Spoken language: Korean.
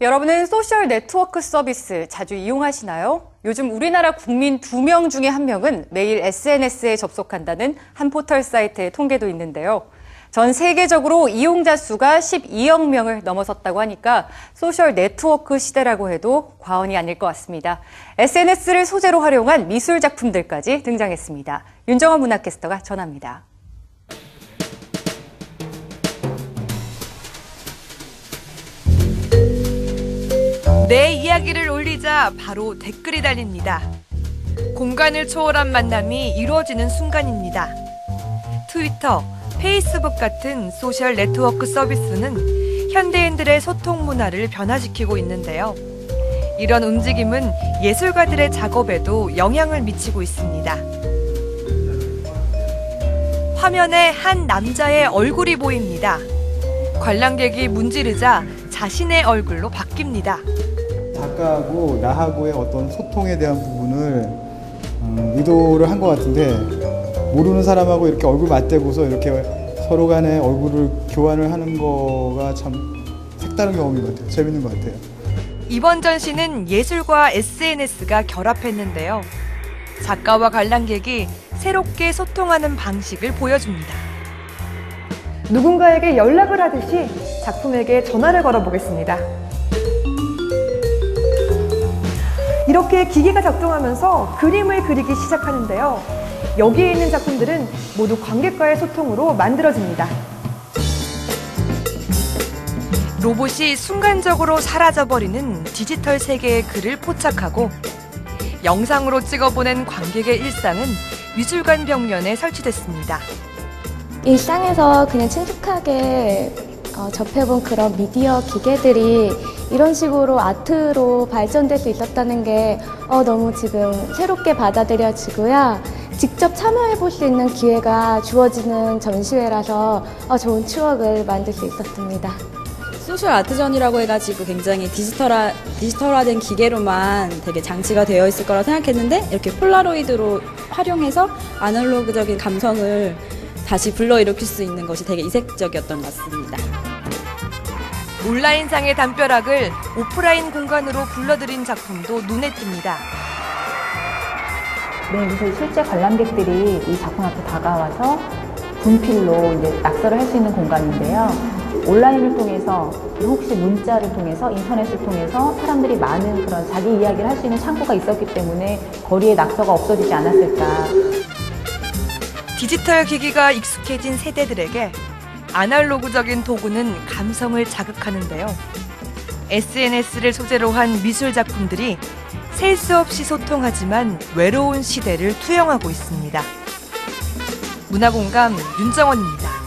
여러분은 소셜 네트워크 서비스 자주 이용하시나요? 요즘 우리나라 국민 두 명 중에 한 명은 매일 SNS에 접속한다는 한 포털 사이트의 통계도 있는데요. 전 세계적으로 이용자 수가 12억 명을 넘어섰다고 하니까 소셜 네트워크 시대라고 해도 과언이 아닐 것 같습니다. SNS를 소재로 활용한 미술 작품들까지 등장했습니다. 윤정원 문화캐스터가 전합니다. 내 이야기를 올리자 바로 댓글이 달립니다. 공간을 초월한 만남이 이루어지는 순간입니다. 트위터, 페이스북 같은 소셜 네트워크 서비스는 현대인들의 소통 문화를 변화시키고 있는데요. 이런 움직임은 예술가들의 작업에도 영향을 미치고 있습니다. 화면에 한 남자의 얼굴이 보입니다. 관람객이 문지르자 자신의 얼굴로 바뀝니다. 작가하고 나하고의 어떤 소통에 대한 부분을 음, 의도를 한 것 같은데 모르는 사람하고 이렇게 얼굴 맞대고서 이렇게 서로 간에 얼굴을 교환을 하는 거가 참 색다른 경험인 것 같아요. 재밌는 것 같아요. 이번 전시는 예술과 SNS가 결합했는데요. 작가와 관람객이 새롭게 소통하는 방식을 보여줍니다. 누군가에게 연락을 하듯이 작품에게 전화를 걸어보겠습니다. 이렇게 기계가 작동하면서 그림을 그리기 시작하는데요. 여기에 있는 작품들은 모두 관객과의 소통으로 만들어집니다. 로봇이 순간적으로 사라져버리는 디지털 세계의 글을 포착하고 영상으로 찍어보낸 관객의 일상은 미술관 벽면에 설치됐습니다. 일상에서 그냥 친숙하게 어, 접해본 그런 미디어 기계들이 이런 식으로 art로 발전될 수 있었다는 게 어, 너무 지금 새롭게 받아들여지고요. 직접 참여해 볼 수 있는 기회가 주어지는 전시회라서 어, 좋은 추억을 만들 수 있었습니다. 소셜 아트전이라고 해가지고 굉장히 디지털화, 디지털화된 기계로만 되게 장치가 되어 있을 거라 생각했는데 이렇게 폴라로이드로 활용해서 아날로그적인 감성을 다시 불러일으킬 수 있는 것이 되게 이색적이었던 것 같습니다. 온라인상의 담벼락을 오프라인 공간으로 불러들인 작품도 눈에 띕니다. 네, 그래서 실제 관람객들이 이 작품 앞에 다가와서 분필로 이제 낙서를 할 수 있는 공간인데요. 온라인을 통해서 혹시 문자를 통해서 인터넷을 통해서 사람들이 많은 그런 자기 이야기를 할 수 있는 창구가 있었기 때문에 거리에 낙서가 없어지지 않았을까. 디지털 기기가 익숙해진 세대들에게 아날로그적인 도구는 감성을 자극하는데요. SNS를 소재로 한 미술 작품들이 셀 수 없이 소통하지만 외로운 시대를 투영하고 있습니다. 문화공감 윤정원입니다.